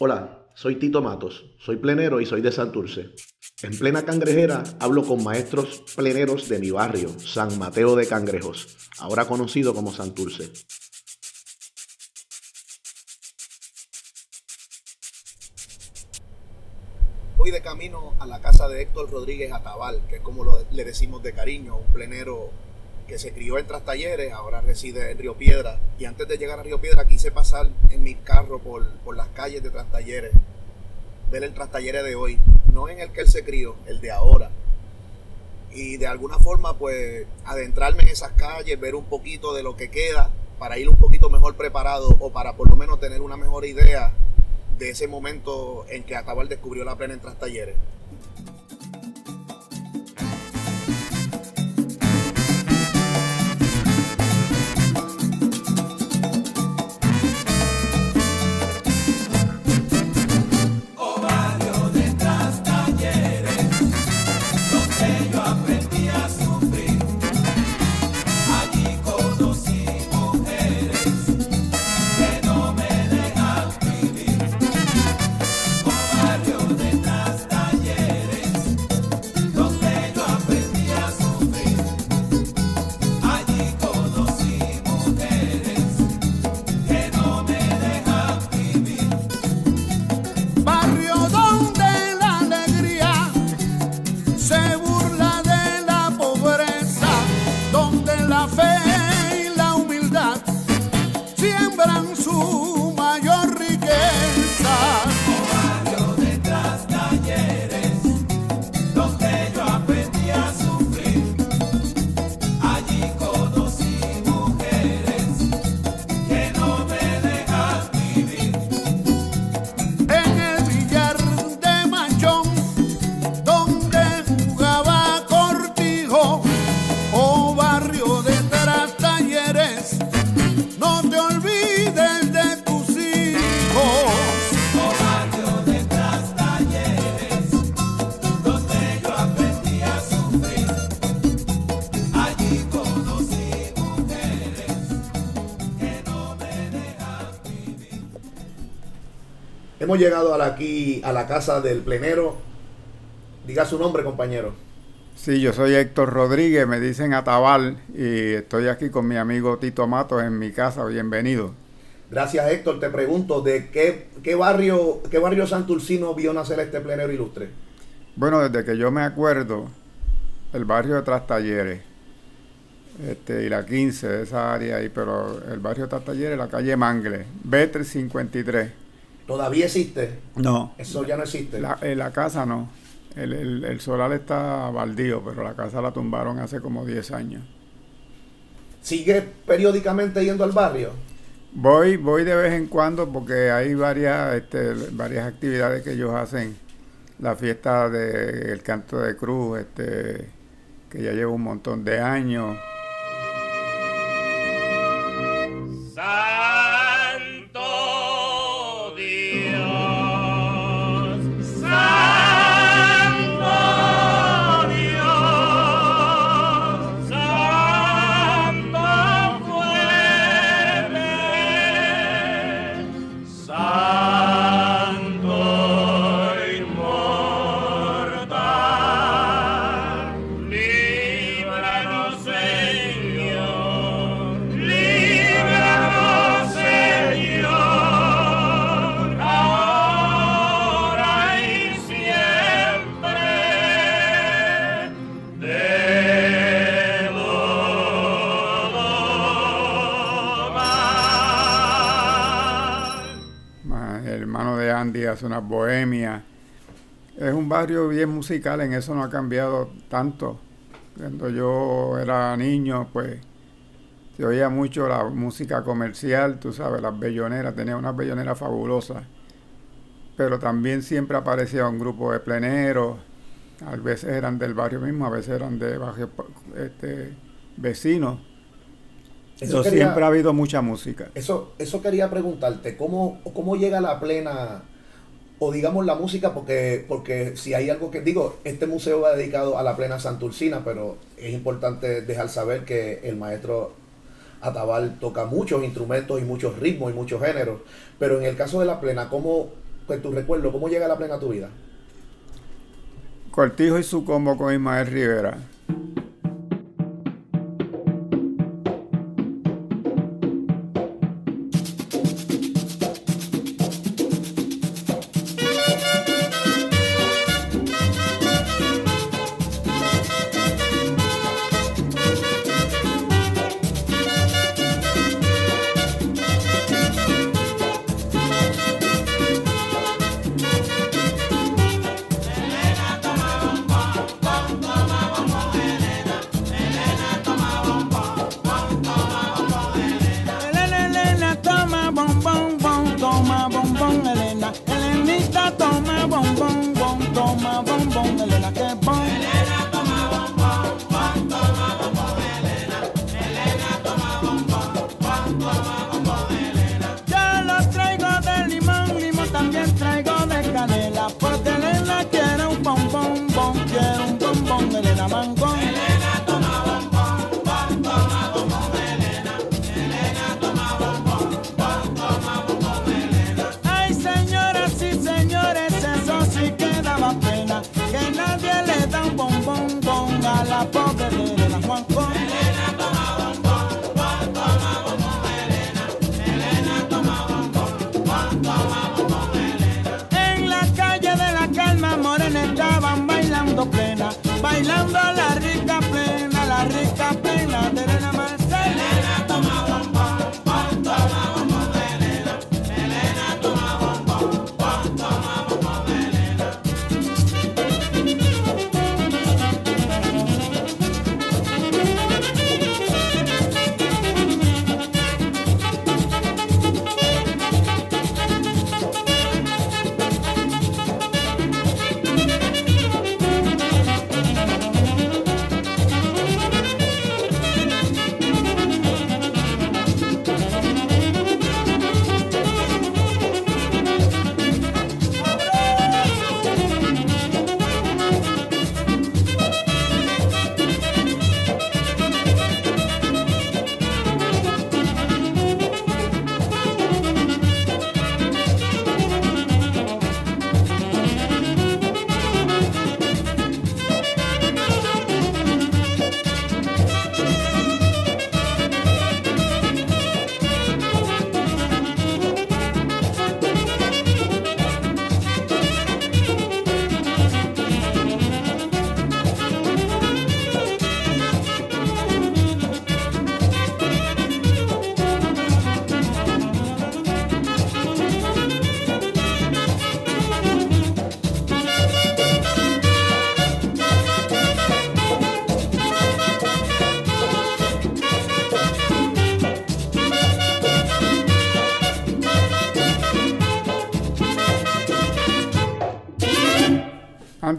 Hola, soy Tito Matos, soy plenero y soy de Santurce. En plena cangrejera hablo con maestros pleneros de mi barrio, San Mateo de Cangrejos, ahora conocido como Santurce. Voy de camino a la casa de Héctor Rodríguez Atabal, que es como lo- le decimos de cariño, un plenero que se crió en Trastalleres, ahora reside en Río Piedra. Y antes de llegar a Río Piedra quise pasar en mi carro por, por las calles de Trastalleres, ver el Trastalleres de hoy, no en el que él se crió, el de ahora. Y de alguna forma pues adentrarme en esas calles, ver un poquito de lo que queda para ir un poquito mejor preparado o para por lo menos tener una mejor idea de ese momento en que Atabal descubrió la plena en Trastalleres. Hemos llegado aquí a la casa del plenero. Diga su nombre, compañero. Sí, yo soy Héctor Rodríguez, me dicen Atabal y estoy aquí con mi amigo Tito Matos en mi casa. Bienvenido. Gracias, Héctor. Te pregunto, ¿de qué, qué barrio qué barrio santurcino vio nacer este plenero ilustre? Bueno, desde que yo me acuerdo, el barrio de Trastalleres este, y la 15 esa área ahí, pero el barrio de Trastalleres, la calle Mangle, B353. ¿Todavía existe? No, Eso ya no existe. la, en la casa no. El, el, el solar está baldío, pero la casa la tumbaron hace como 10 años. ¿Sigue periódicamente yendo al barrio? Voy, voy de vez en cuando porque hay varias, este, varias actividades que ellos hacen. La fiesta del canto de cruz, este, que ya lleva un montón de años. Hermano de Andy hace unas bohemias. Es un barrio bien musical, en eso no ha cambiado tanto. Cuando yo era niño, pues se oía mucho la música comercial, tú sabes, las belloneras, tenía unas belloneras fabulosas. Pero también siempre aparecía un grupo de pleneros, a veces eran del barrio mismo, a veces eran de barrio, este, vecinos. Eso quería- siempre ha habido mucha música. Eso, eso quería preguntarte, ¿cómo, cómo llega la plena, o digamos la música, porque, porque si hay algo que, digo, este museo va dedicado a la plena santurcina, pero es importante dejar saber que el maestro Atabal toca muchos instrumentos y muchos ritmos y muchos géneros, pero en el caso de la plena, ¿cómo, pues, tu recuerdo, ¿cómo llega la plena a tu vida? Cortijo y su combo con Ismael Rivera.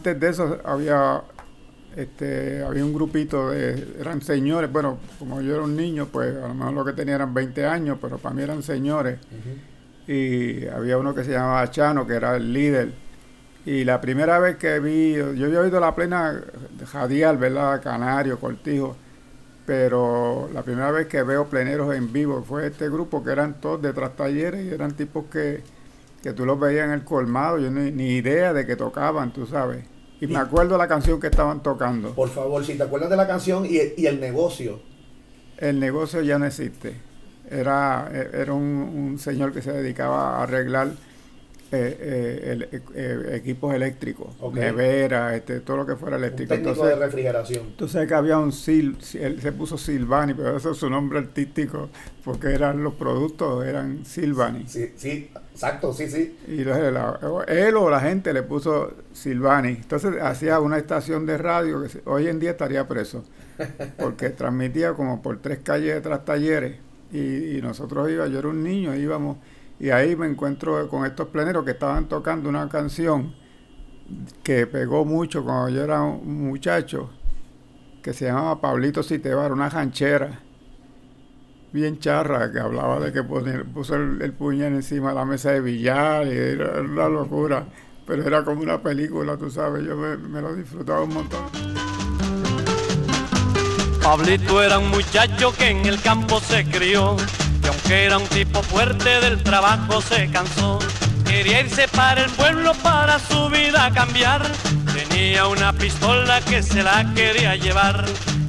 Antes de eso había este, había un grupito de, eran señores, bueno, como yo era un niño, pues a lo mejor lo que tenía eran 20 años, pero para mí eran señores. Y había uno que se llamaba Chano, que era el líder. Y la primera vez que vi, yo había oído la plena Jadial, ¿verdad? Canario, Cortijo. Pero la primera vez que veo pleneros en vivo fue este grupo que eran todos de tras talleres y eran tipos que, que tú los veías en el colmado. Yo ni, ni idea de que tocaban, tú sabes. Y me acuerdo la canción que estaban tocando. Por favor, si te acuerdas de la canción y, y el negocio. El negocio ya no existe. Era, era un, un señor que se dedicaba a arreglar eh, eh, el- eh, equipos eléctricos, Ok. neveras, este, todo lo que fuera Un eléctrico. técnico Entonces, de refrigeración. Tú sabes que había un Sil, él se puso Silvani, pero eso es su nombre artístico, porque eran los productos, eran Silvani. Sí, sí, exacto, sí, sí. Y la- él o la gente le puso Silvani. Entonces hacía una estación de radio que hoy en día estaría preso, porque transmitía como por tres calles de tras talleres. Y, y nosotros íbamos, yo era un niño, íbamos, y ahí me encuentro con estos pleneros que estaban tocando una canción que pegó mucho cuando yo era un muchacho, que se llamaba Pablito Citebar, una ranchera bien charra, que hablaba de que ponía- puso el, el puñal encima de la mesa de billar y era una locura. Pero era como una película, tú sabes, yo me, me lo disfrutaba un montón. Pablito era un muchacho que en el campo se crió, y aunque era un tipo fuerte del trabajo se cansó. quería irse para el pueblo para su vida cambiar. Tenía una pistola que se la quería llevar.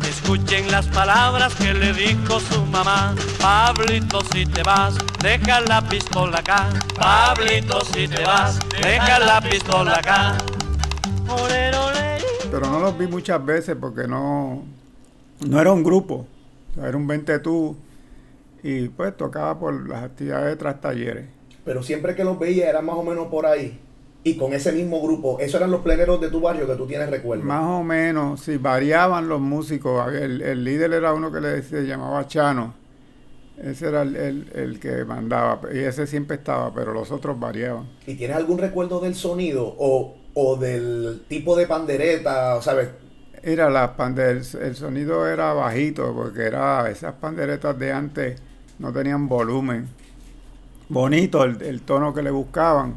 Escuchen las palabras que le dijo su mamá. Pablito, si te vas, deja la pistola acá. Pablito, si te vas, deja la pistola acá. Pero no los vi muchas veces porque no, no era un grupo. Era un 20 tú y pues tocaba por las actividades de tras talleres. Pero siempre que los veía era más o menos por ahí. Y con ese mismo grupo, esos eran los pleneros de tu barrio que tú tienes recuerdo. Más o menos, sí, variaban los músicos. El, el líder era uno que le se llamaba Chano. Ese era el, el- el que mandaba. Y ese siempre estaba, pero los otros variaban. ¿Y tienes algún recuerdo del sonido o, o del tipo de pandereta, sabes? Era las panderetas, el sonido era bajito porque era esas panderetas de antes no tenían volumen. Bonito el, el tono que le buscaban,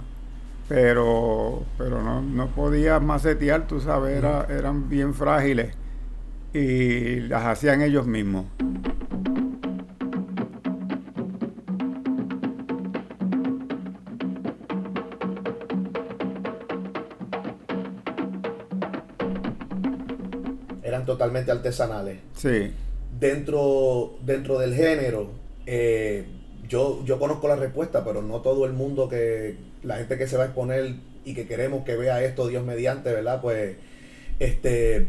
pero pero no, no podías macetear, tú sabes, era- eran bien frágiles y las hacían ellos mismos. Eran totalmente artesanales. Sí, Dentro, dentro del género, eh, yo, yo conozco la respuesta, pero no todo el mundo que, la gente que se va a exponer y que queremos que vea esto, Dios mediante, ¿verdad? Pues, este,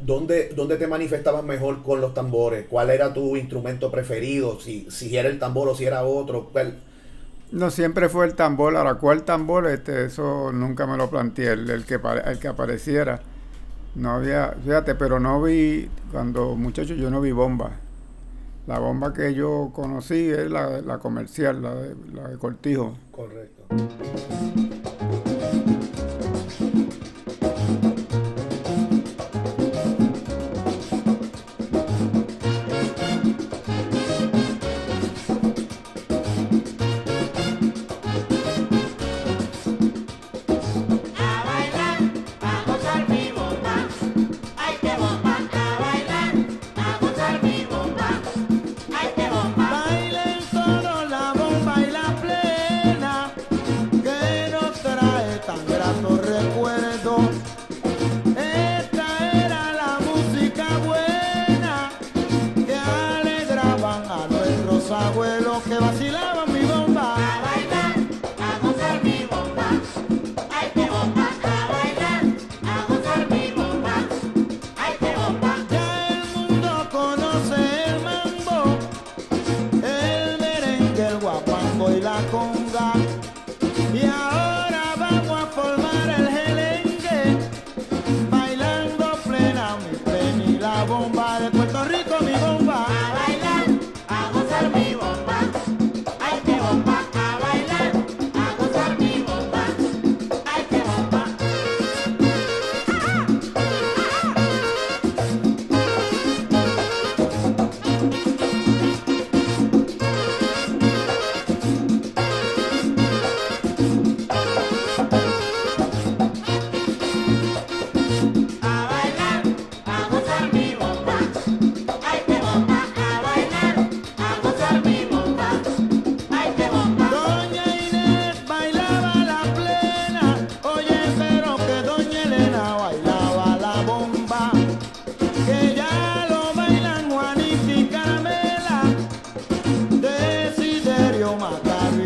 ¿dónde, dónde te manifestabas mejor con los tambores? ¿Cuál era tu instrumento preferido? Si, si era el tambor o si era otro. ¿Cuál? no siempre fue el tambor, ahora cuál tambor, este, eso nunca me lo planteé, el, el que, el que apareciera. No había, fíjate, pero no vi, cuando muchacho yo no vi bomba. La bomba que yo conocí es la, comercial, la de, la de Cortijo. Correcto.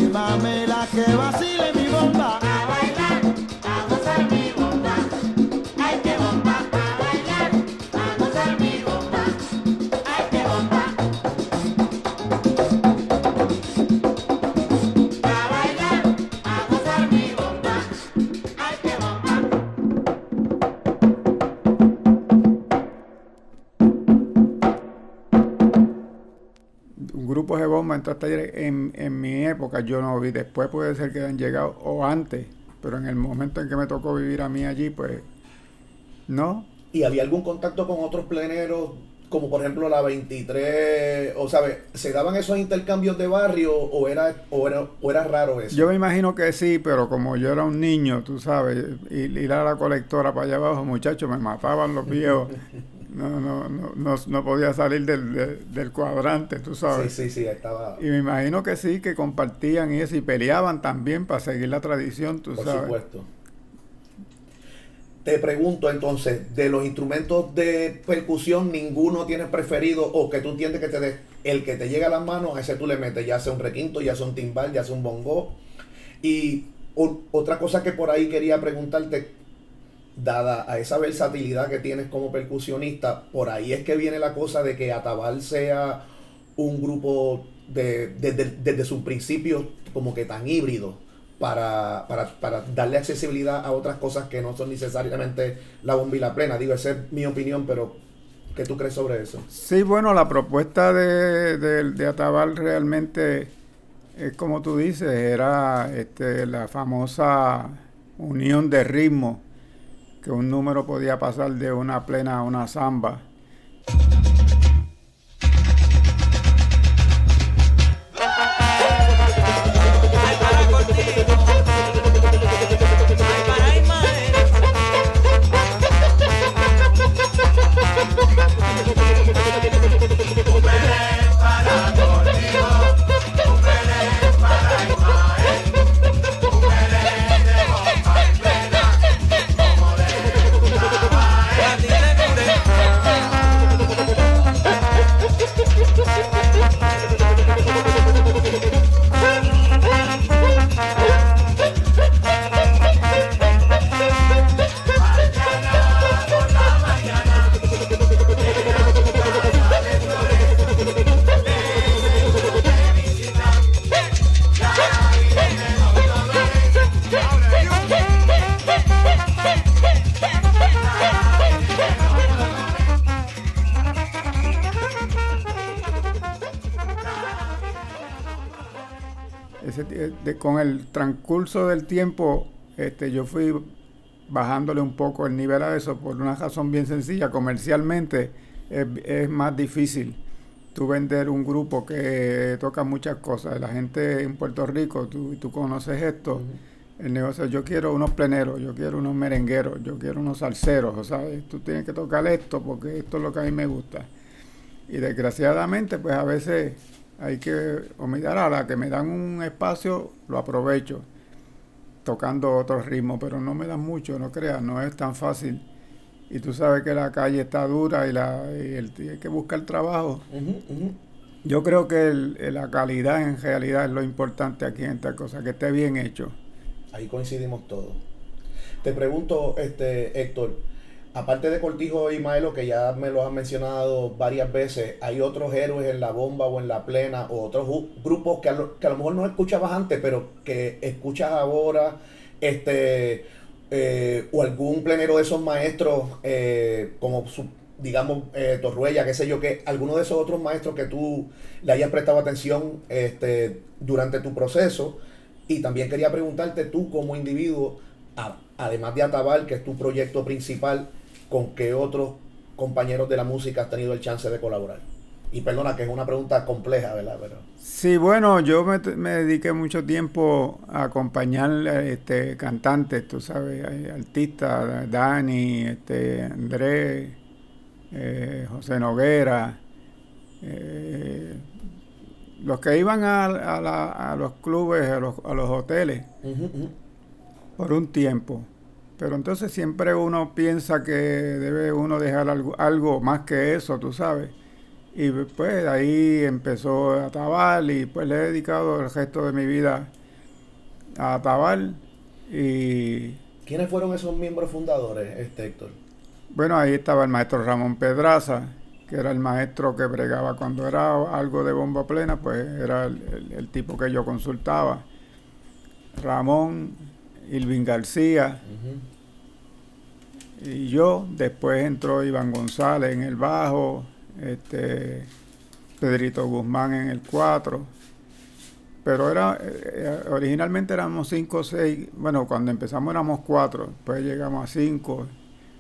Y Mamela, que vacile mi Tras talleres, en, en mi época yo no vi, después puede ser que hayan llegado, o antes, pero en el momento en que me tocó vivir a mí allí, pues no, ¿Y había algún contacto con otros pleneros, como por ejemplo la 23? O sabes, ¿se daban esos intercambios de barrio o era, o era, o era raro eso? Yo me imagino que sí, pero como yo era un niño, tú sabes, y ir a la colectora para allá abajo, muchachos, me mataban los viejos. no, no, no, no, no podía salir del, de- del cuadrante, tú Sí, sabes. sí, sí, estaba. Y me imagino que sí, que compartían y eso, y peleaban también para seguir la tradición, tú Por sabes. supuesto. Te pregunto entonces, de los instrumentos de percusión, ninguno tienes preferido o que tú entiendes que te de- el que te llega a las manos, a ese tú le metes, ya sea un requinto, ya sea un timbal, ya sea un bongo. Y o- otra cosa que por ahí quería preguntarte, dada a esa versatilidad que tienes como percusionista, por ahí es que viene la cosa de que Atabal sea un grupo de, desde, desde sus principios como que tan híbrido para, para, para darle accesibilidad a otras cosas que no son necesariamente la bomba y la plena. Digo, esa es mi opinión, pero ¿qué tú crees sobre eso? Sí, bueno, la propuesta de, de, Atabal realmente es como tú dices, era este, la famosa unión de ritmo, que un número podía pasar de una plena a una samba. De- con el transcurso del tiempo, este, yo fui bajándole un poco el nivel a eso por una razón bien sencilla. Comercialmente es, es más difícil tú vender un grupo que toca muchas cosas. La gente en Puerto Rico, tú, tú conoces esto, el negocio, yo quiero unos pleneros, yo quiero unos merengueros, yo quiero unos salseros, o sea, tú tienes que tocar esto porque esto es lo que a mí me gusta. Y desgraciadamente, pues a veces hay que, o mirar a la que me dan un espacio, lo aprovecho, tocando otros ritmos, pero no me dan mucho, no creas, no es tan fácil. Y tú sabes que la calle está dura y, la, y el, y hay que buscar trabajo. Yo creo que el- la calidad en realidad es lo importante aquí en esta cosa, que esté bien hecho. Ahí coincidimos todos. Te pregunto, este Héctor, aparte de Cortijo y Maelo, que ya me lo han mencionado varias veces, ¿hay otros héroes en la bomba o en la plena o otros grupos que a, lo, que a lo mejor no escuchabas antes, pero que escuchas ahora? Este, eh, o algún plenero de esos maestros, eh, como digamos, eh, Torruella, qué sé yo, que alguno de esos otros maestros que tú le hayas prestado atención este, durante tu proceso. Y también quería preguntarte tú como individuo, a- además de Atabal, que es tu proyecto principal, ¿con qué otros compañeros de la música has tenido el chance de colaborar? Y perdona que es una pregunta compleja, ¿verdad? Pero Sí, bueno, yo me, me dediqué mucho tiempo a acompañar este, cantantes, tú sabes, artistas, Dani, este, Andrés, eh, José Noguera, eh, los que iban a, a la- a los clubes, a los, a los hoteles, por un tiempo. Pero entonces siempre uno piensa que debe uno dejar algo, algo más que eso, tú sabes. Y pues ahí empezó Atabal y pues le he dedicado el resto de mi vida a Atabal. Y ¿quiénes fueron esos miembros fundadores, este Héctor? bueno, ahí estaba el maestro Ramón Pedraza, que era el maestro que bregaba cuando era algo de bomba plena, pues era el, el- el tipo que yo consultaba. Ramón, Ilvin García, Ujú. y yo, después entró Iván González en el bajo, este Pedrito Guzmán en el 4. Pero era eh, eh, originalmente éramos 5 o 6, bueno, cuando empezamos éramos 4, después llegamos a 5,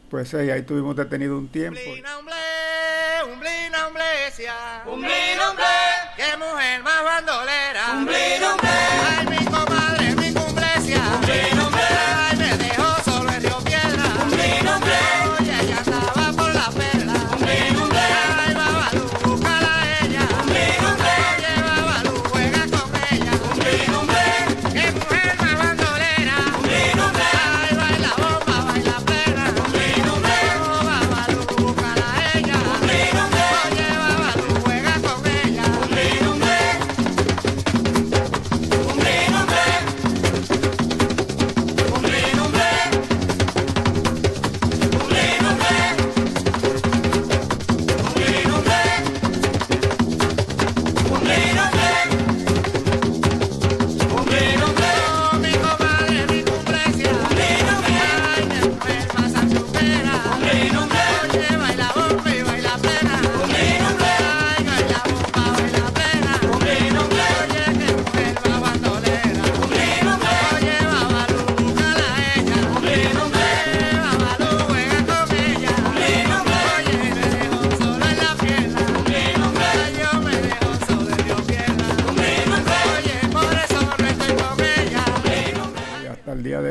pues 6, ahí tuvimos detenido un tiempo. Umblina, umble, umblina, umblesia. Umblina, umble. Qué mujer más bandolera.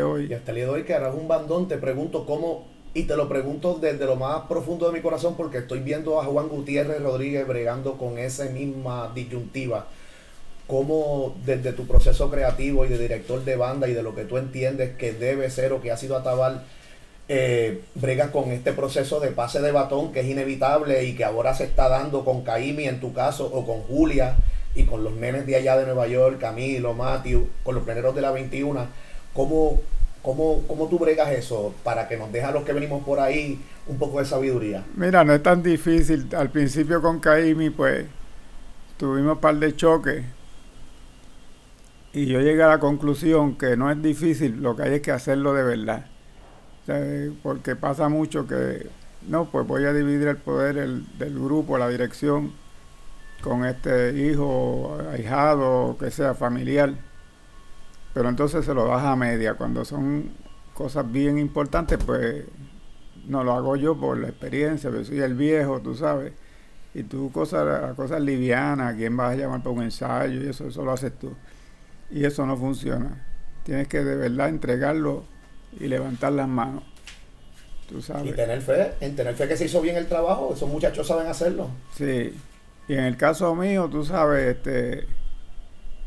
Hoy. Y hasta el día de hoy que harás un bandón, te pregunto cómo, y te lo pregunto desde lo más profundo de mi corazón porque estoy viendo a Juan Gutiérrez Rodríguez bregando con esa misma disyuntiva. Cómo desde tu proceso creativo y de director de banda y de lo que tú entiendes que debe ser o que ha sido Atabal, eh, bregas con este proceso de pase de batón que es inevitable y que ahora se está dando con Caimi en tu caso o con Julia y con los nenes de allá de Nueva York, Camilo, Matthew, con los pleneros de la 21. ¿Cómo, cómo, cómo tú bregas eso para que nos deje a los que venimos por ahí un poco de sabiduría? Mira, no es tan difícil. Al principio con Caimi, pues tuvimos un par de choques. Y yo llegué a la conclusión que no es difícil, lo que hay es que hacerlo de verdad. Porque pasa mucho que, no, pues voy a dividir el poder el- del grupo, la dirección, con este hijo, ahijado, que sea familiar. Pero entonces se lo das a media. Cuando son cosas bien importantes, pues no lo hago yo por la experiencia, pero soy el viejo, tú sabes. Y tú cosas, cosas livianas, quién vas a llamar para un ensayo y eso, eso lo haces tú. Y eso no funciona. Tienes que de verdad entregarlo y levantar las manos. Tú Y tener fe, en tener fe que se hizo bien el trabajo, esos muchachos saben hacerlo. Sí. Y en el caso mío, tú sabes, este,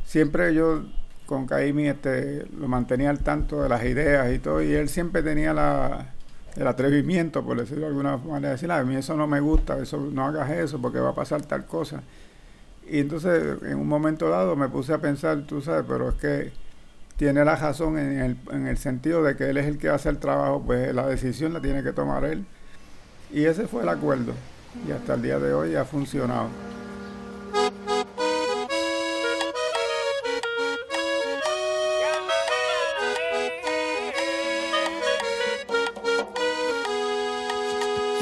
siempre yo con Caimi este, lo mantenía al tanto de las ideas y todo, y él siempre tenía la, el atrevimiento, por decirlo de alguna manera, de decir, "Ah, a mí eso no me gusta, eso no hagas eso porque va a pasar tal cosa. Y entonces en un momento dado me puse a pensar, tú sabes, pero es que tiene la razón en el, en el sentido de que él es el que hace el trabajo, pues la decisión la tiene que tomar él. Y ese fue el acuerdo. Y hasta el día de hoy ha funcionado.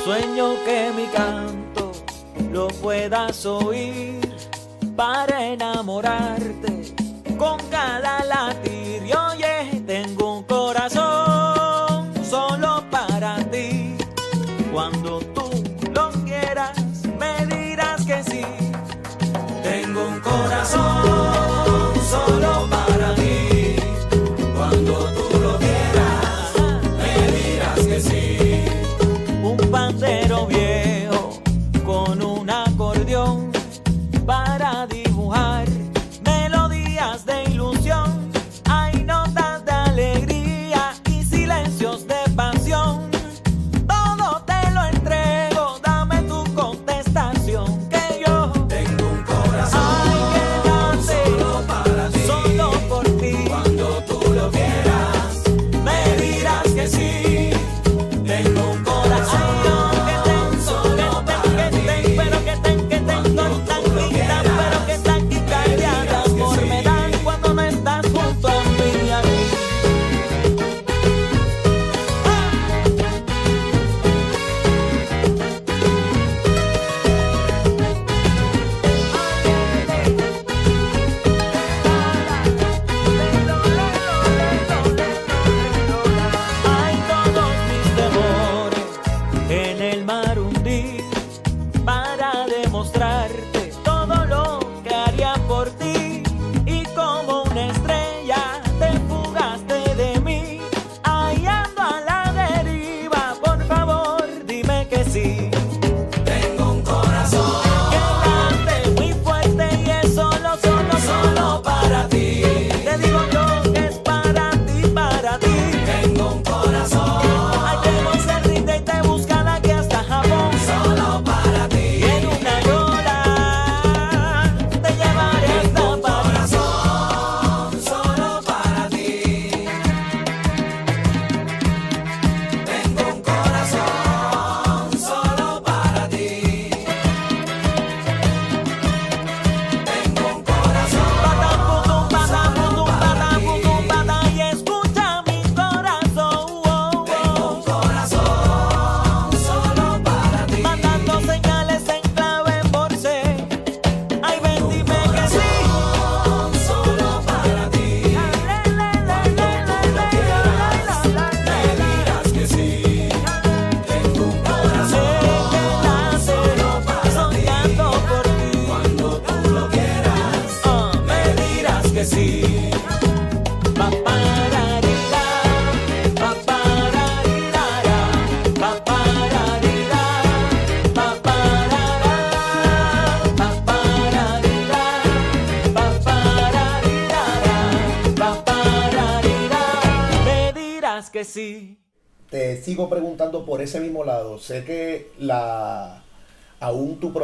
Sueño que mi canto lo puedas oír para enamorarte con cada latir.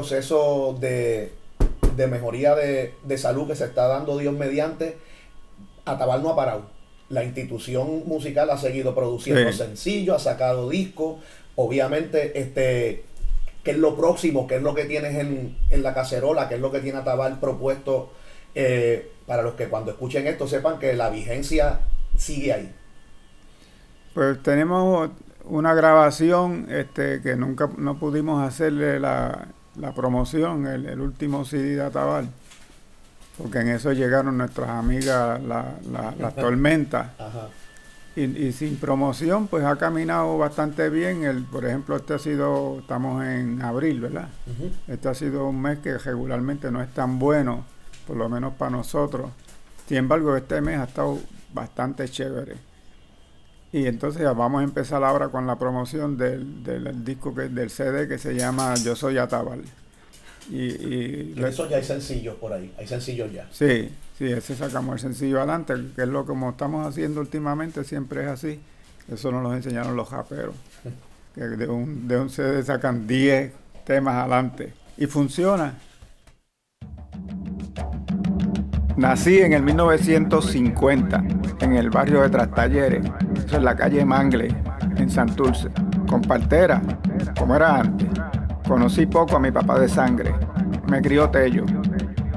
Proceso de, de mejoría de, de salud que se está dando Dios mediante, Atabal no ha parado. La institución musical ha seguido produciendo Sí. sencillos, ha sacado discos. Obviamente, este, ¿qué es lo próximo? ¿Qué es lo que tienes en, en la cacerola? ¿Qué es lo que tiene Atabal propuesto? eh, para los que cuando escuchen esto sepan que la vigencia sigue ahí. Pues tenemos una grabación este, que nunca no pudimos hacerle la, la promoción, el, el último CD de Atabal, porque en eso llegaron nuestras amigas la- la- las tormentas. Ajá. Y, y sin promoción, pues ha caminado bastante bien. El, por ejemplo, este ha sido, estamos en abril, ¿verdad? Este ha sido un mes que regularmente no es tan bueno, por lo menos para nosotros. Sin embargo, este mes ha estado bastante chévere. Y entonces ya vamos a empezar ahora con la promoción del, del disco, que, del CD que se llama Yo Soy Atabal. Y, y Y eso ya hay sencillos por ahí, hay sencillos ya. Sí, sí, ese sacamos el sencillo adelante, que es lo que como estamos haciendo últimamente, siempre es así. Eso nos lo enseñaron los japeros. Que de un, de un CD sacan 10 temas adelante. Y funciona. Nací en el 1950 en el barrio de Trastalleres, es la calle Mangle, en Santurce, con partera, como era antes. Conocí poco a mi papá de sangre, me crió Tello.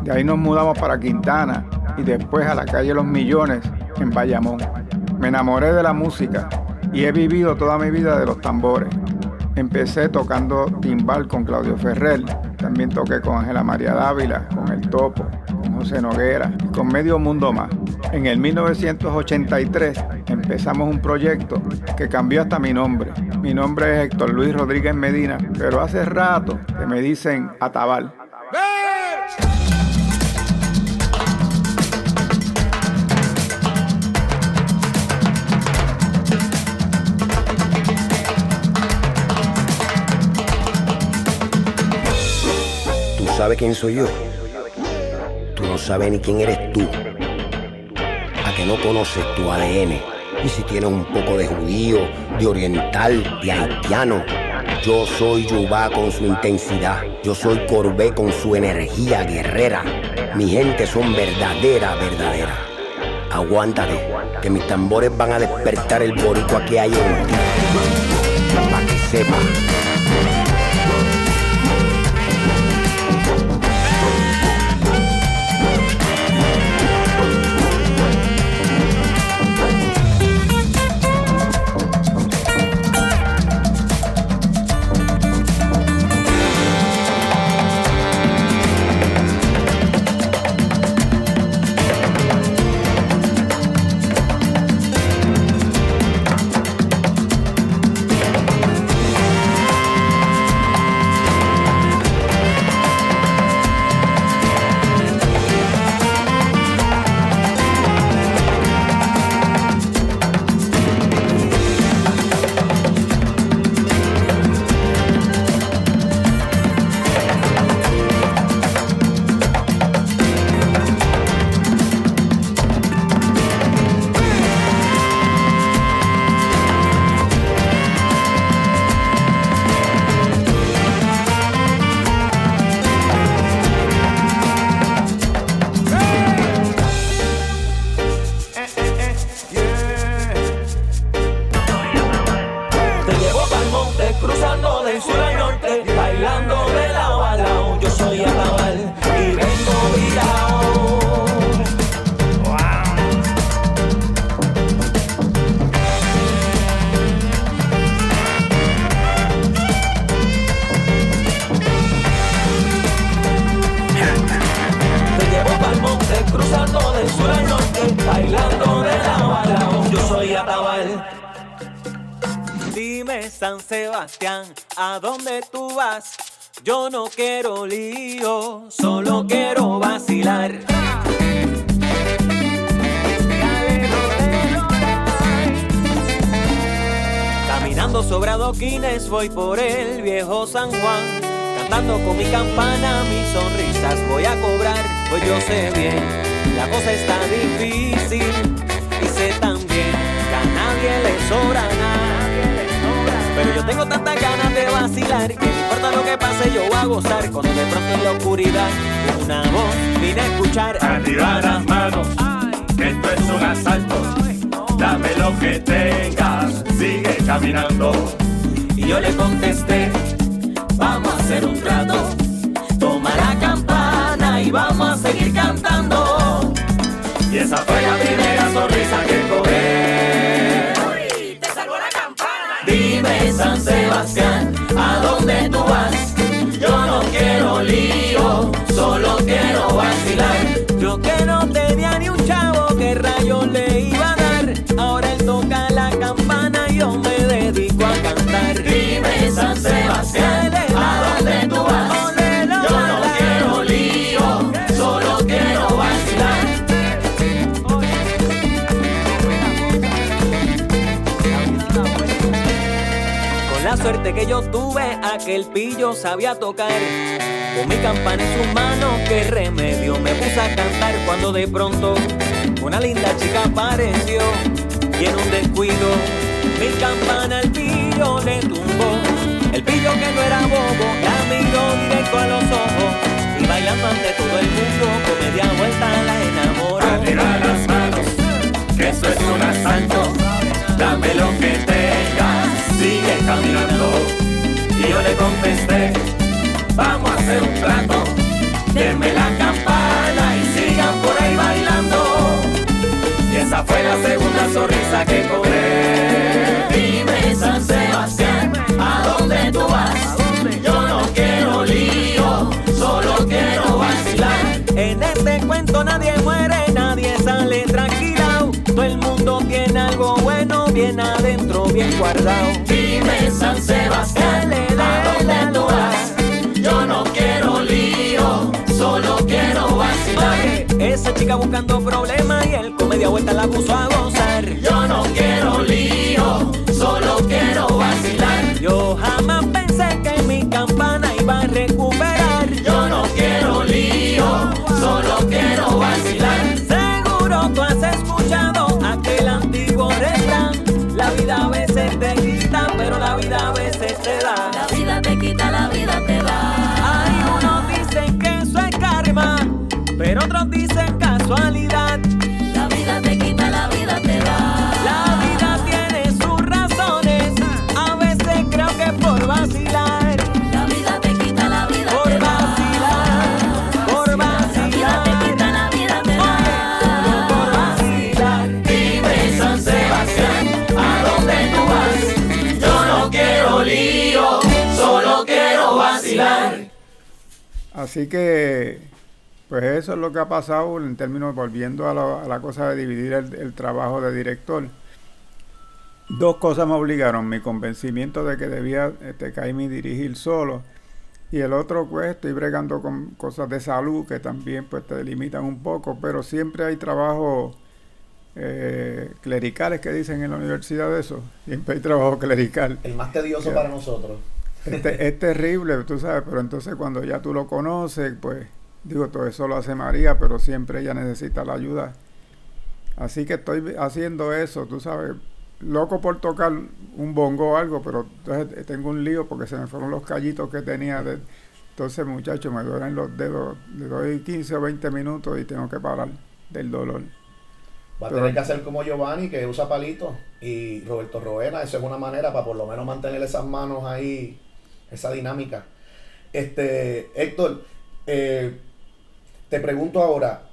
De ahí nos mudamos para Quintana y después a la calle Los Millones, en Bayamón. Me enamoré de la música y he vivido toda mi vida de los tambores. Empecé tocando timbal con Claudio Ferrer, también toqué con Ángela María Dávila, con El Topo, José Noguera y con Medio Mundo Más. En el 1983 empezamos un proyecto que cambió hasta mi nombre. Mi nombre es Héctor Luis Rodríguez Medina, pero hace rato que me dicen Atabal. ¿Tú sabes quién soy yo? No sabes ni quién eres tú. A que no conoces tu ADN. Y si tienes un poco de judío, de oriental, de haitiano. Yo soy Yubá con su intensidad. Yo soy Corbé con su energía guerrera. Mi gente son verdadera, verdadera. Aguántate, que mis tambores van a despertar el boricua que hay en ti. Pa' que sepa. San Sebastián, ¿a dónde tú vas? Yo no quiero lío, solo quiero vacilar. Caminando sobre adoquines voy por el viejo San Juan, cantando con mi campana mis sonrisas voy a cobrar, pues yo sé bien, la cosa está difícil y sé también que a nadie le sobra vacilar. Que no importa lo que pase, yo voy a gozar. Cuando de pronto en la oscuridad, una voz vine a escuchar. Arriba las manos, que esto es un asalto. Dame lo que tengas, sigue caminando. Y yo le contesté, vamos a hacer un trato. Toma la campana y vamos a seguir cantando. Y esa fue la Dime, San Sebastián, ¿a dónde tú? Yo no quiero lío, solo quiero vacilar. Con la suerte que yo tuve, aquel pillo sabía tocar. Con mi campana en sus manos, qué remedio me puse a cantar cuando de pronto una linda chica apareció y en un descuido mi campana al pillo le tumbó. El pillo que no era bobo la miró directo a los ojos y bailando ante todo el mundo con media vuelta la enamoró. Arriba las manos, que esto es un asalto. Dame lo que tengas, sigue caminando. Y yo le contesté, vamos a hacer un trato. Denme la campana y sigan por ahí bailando. Y esa fue la segunda sonrisa que cobré. San Sebastián, ¿a dónde tú vas? Yo no quiero lío, solo quiero vacilar. En este cuento nadie muere, nadie sale tranquilao. Todo el mundo tiene algo bueno, bien adentro, bien guardado. Dime San Sebastián, ¿a dónde tú vas? Yo no quiero lío, solo quiero vacilar. Esa chica buscando problemas y él con media vuelta la puso a gozar. Yo no quiero lío, La vida te quita, la vida te da. Hay unos dicen que eso es karma, pero otros dicen casualidad. Así que, pues eso es lo que ha pasado en términos, volviendo a, la- a la cosa de dividir el, el trabajo de director. Dos cosas me obligaron, mi convencimiento de que debía este, caerme y dirigir solo. Y el otro, pues, estoy bregando con cosas de salud que también pues te limitan un poco, pero siempre hay trabajo eh, clericales que dicen en la universidad eso. Siempre hay trabajo clerical. El más tedioso Ya. para nosotros. Este- es terrible, tú sabes, pero entonces cuando ya tú lo conoces, pues digo, todo eso lo hace María, pero siempre ella necesita la ayuda. Así que estoy haciendo eso, tú sabes, loco por tocar un bongo o algo, pero entonces tengo un lío porque se me fueron los callitos que tenía. de- entonces, muchachos, me duelen los dedos, le doy 15 o 20 minutos y tengo que parar del dolor. Va a tener que hacer como Giovanni, que usa palitos, y Roberto Roena, eso es una manera para por lo menos mantener esas manos ahí, esa dinámica. Este, Héctor, eh, te pregunto ahora,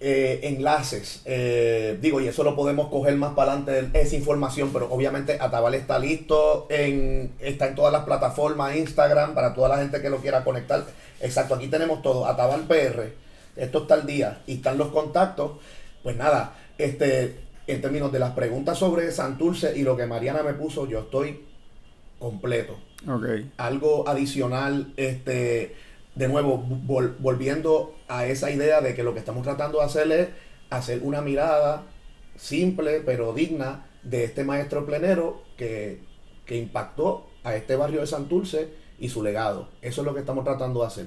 eh, enlaces, eh, digo, y eso lo podemos coger más para adelante, esa información, pero obviamente Atabal está listo, está en todas las plataformas, Instagram, para toda la gente que lo quiera conectar. Exacto, aquí tenemos todo, Atabal PR, esto está al día, y están los contactos. Pues nada, este, en términos de las preguntas sobre Santurce y lo que Mariana me puso, yo estoy completo algo adicional, este, de nuevo, vol- volviendo a esa idea de que lo que estamos tratando de hacer es hacer una mirada simple pero digna de este maestro plenero que, que impactó a este barrio de Santurce y su legado. Eso es lo que estamos tratando de hacer.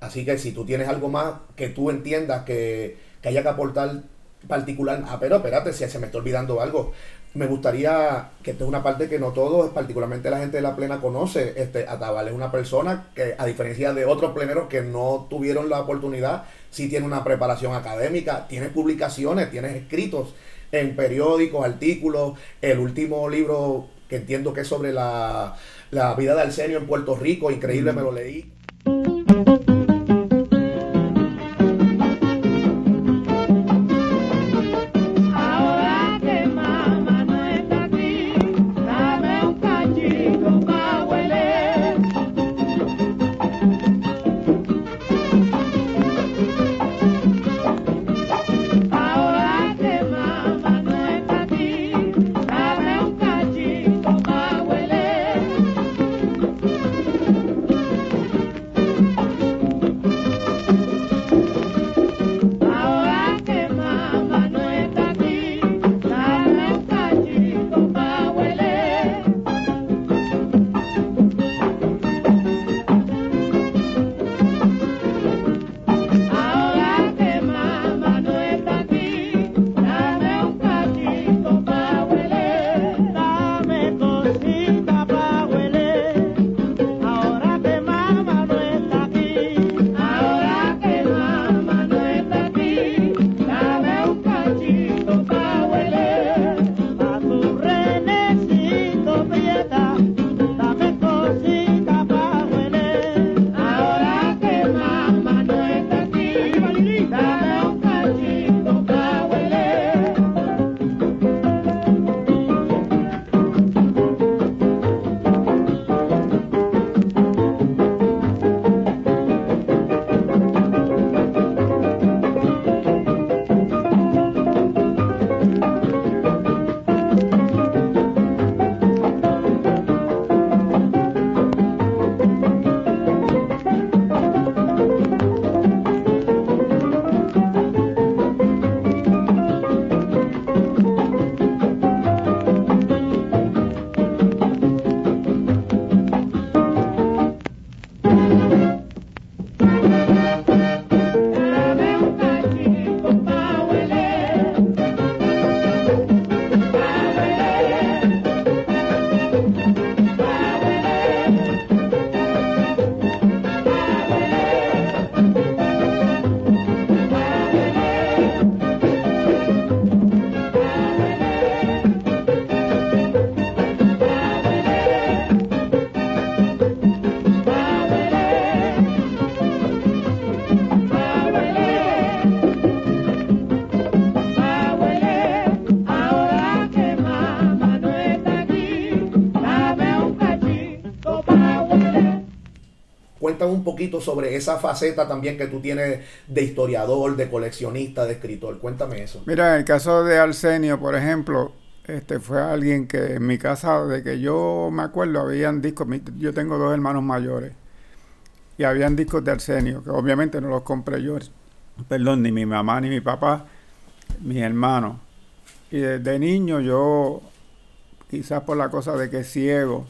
Así que si tú tienes algo más que tú entiendas que, que haya que aportar particular, ah, pero espérate, si se me está olvidando algo. Me gustaría que esta es una parte que no todos, particularmente la gente de la plena conoce. Este, Atabal es una persona que, a diferencia de otros pleneros que no tuvieron la oportunidad, sí tiene una preparación académica, tiene publicaciones, tiene escritos en periódicos, artículos. El último libro que entiendo que es sobre la, la vida de Arsenio en Puerto Rico, increíble, me lo leí. Poquito sobre esa faceta también que tú tienes de historiador, de coleccionista, de escritor. Cuéntame eso. Mira, en el caso de Arsenio, por ejemplo, este fue alguien que en mi casa, de que yo me acuerdo, habían discos, yo tengo dos hermanos mayores, y habían discos de Arsenio, que obviamente no los compré yo, perdón, ni mi mamá ni mi papá, mis hermanos. Y desde niño yo, quizás por la cosa de que ciego,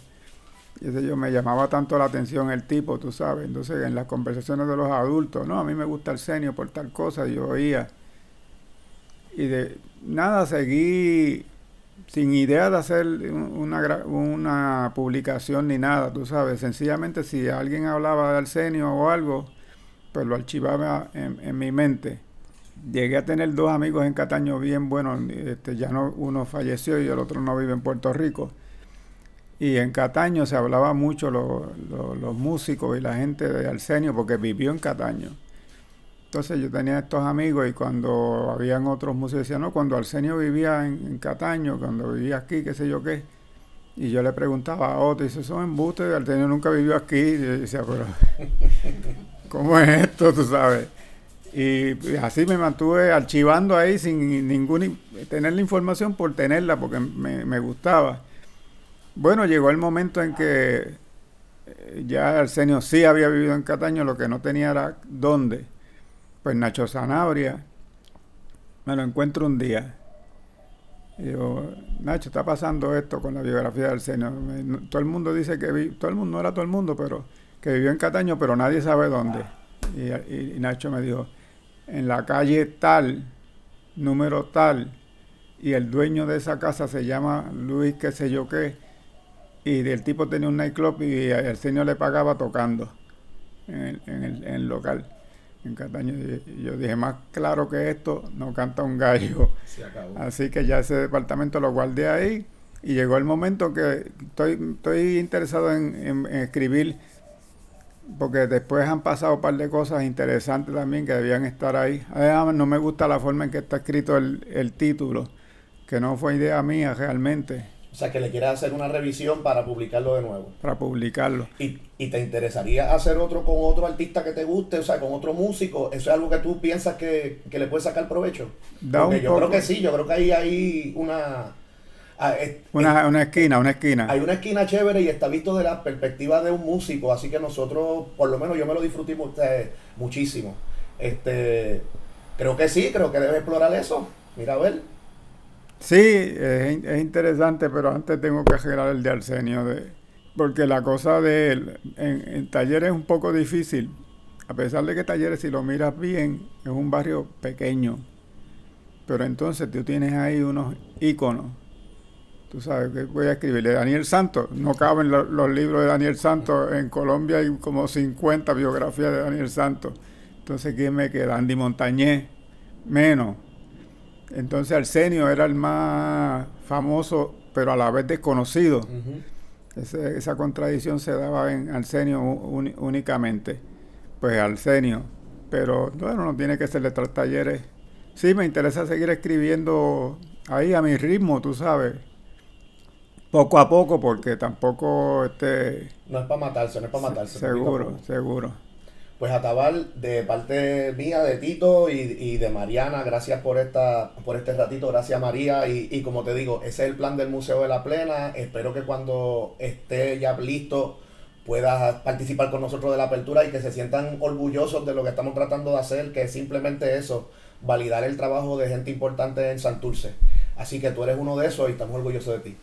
y ese yo me llamaba tanto la atención el tipo, tú sabes. Entonces, en las conversaciones de los adultos, no, a mí me gusta Arsenio por tal cosa, yo oía. Y de nada, seguí sin idea de hacer un- una, una publicación ni nada, tú sabes. Sencillamente, si alguien hablaba de Arsenio o algo, pues lo archivaba en, en mi mente. Llegué a tener dos amigos en Cataño bien buenos, este, ya no, uno falleció y el otro no vive en Puerto Rico. Y en Cataño se hablaba mucho lo- lo- los músicos y la gente de Arsenio porque vivió en Cataño. Entonces yo tenía estos amigos y cuando habían otros músicos decían, no, cuando Arsenio vivía en, Cataño, cuando vivía aquí, qué sé yo qué. Y yo le preguntaba a otro, dice, son embustes, Arsenio nunca vivió aquí. Y yo decía, pero, ¿cómo es esto, tú sabes? Y así me mantuve archivando ahí sin ningún, tener la información por tenerla, porque me, me gustaba. Bueno, llegó el momento en que eh, ya Arsenio sí había vivido en Cataño, lo que no tenía era dónde. Pues Nacho Sanabria me lo encuentro un día. Y digo, Nacho, está pasando esto con la biografía de Arsenio. Todo el mundo dice que vi, todo el mundo, no era todo el mundo, pero que vivió en Cataño, pero nadie sabe dónde. Y- y Nacho me dijo, en la calle tal, número tal, y el dueño de esa casa se llama Luis qué sé yo qué, y el tipo tenía un nightclub y el señor le pagaba tocando en el, en el- en el local. En Cataño, y yo dije, más claro que esto, no canta un gallo. Se acabó. Así que ya ese departamento lo guardé ahí y llegó el momento que estoy, estoy interesado en, en- en escribir porque después han pasado un par de cosas interesantes también que debían estar ahí. Además, no me gusta la forma en que está escrito el, el título, que no fue idea mía realmente O sea, que le quieras hacer una revisión para publicarlo de nuevo. para publicarlo. ¿Y, y te interesaría hacer otro con otro artista que te guste, o sea, con otro músico? ¿Eso es algo que tú piensas que, que le puedes sacar provecho? Da Porque un yo poco. creo que sí, yo creo que ahí hay una... ah, es- Una, una esquina, una esquina. Hay una esquina chévere y está visto de la perspectiva de un músico, así que nosotros, por lo menos yo me lo disfruté eh, muchísimo. Este, creo que sí, creo que debes explorar eso. Mira, a ver. Sí, es, in- es interesante, pero antes tengo que arreglar el de Arsenio, de, porque la cosa de él en, en Talleres es un poco difícil, a pesar de que Talleres, si lo miras bien, es un barrio pequeño, pero entonces tú tienes ahí unos íconos. Tú sabes que voy a escribirle Daniel Santos, no caben lo- los libros de Daniel Santos, en Colombia hay como 50 biografías de Daniel Santos. Entonces, ¿quién me queda? Andy Montañez, menos. Entonces Arsenio era el más famoso, pero a la vez desconocido. Ese- esa contradicción se daba en Arsenio únicamente. Pues Arsenio. Pero bueno, no tiene que ser letras talleres. Sí, me interesa seguir escribiendo ahí a mi ritmo, tú sabes. Poco a poco, porque tampoco este No es para matarse, no es para matarse. seguro, seguro. Pues Atabal, de parte mía, de Tito y, de Mariana, gracias por esta por este ratito, gracias María. Y, y como te digo, ese es el plan del Museo de la Plena. Espero que cuando esté ya listo puedas participar con nosotros de la apertura y que se sientan orgullosos de lo que estamos tratando de hacer, que es simplemente eso, validar el trabajo de gente importante en Santurce. Así que tú eres uno de esos y estamos orgullosos de ti.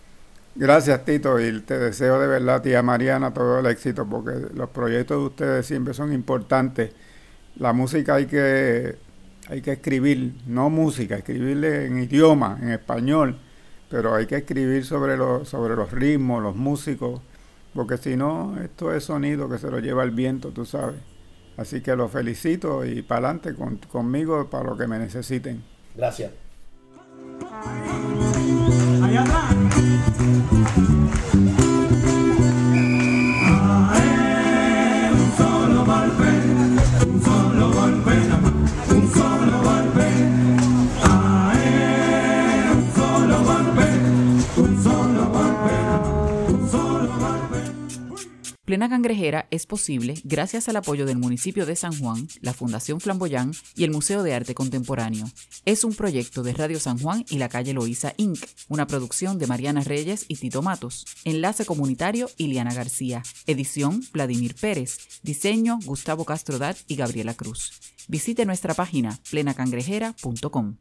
Gracias, Tito, y te deseo de verdad, tía Mariana, todo el éxito, porque los proyectos de ustedes siempre son importantes. La música hay que, hay que escribir, no música, escribirle en idioma, en español, pero hay que escribir sobre los, sobre los ritmos, los músicos, porque si no, esto es sonido que se lo lleva el viento, tú sabes. Así que los felicito y para adelante con, conmigo para lo que me necesiten. Gracias. Allá atrás. Thank you. Plena Cangrejera es posible gracias al apoyo del municipio de San Juan, la Fundación Flamboyán y el Museo de Arte Contemporáneo. Es un proyecto de Radio San Juan y la calle Loíza Inc., una producción de Mariana Reyes y Tito Matos. Enlace comunitario Iliana García. Edición Vladimir Pérez. Diseño Gustavo Castrodat y Gabriela Cruz. Visite nuestra página plenacangrejera.com.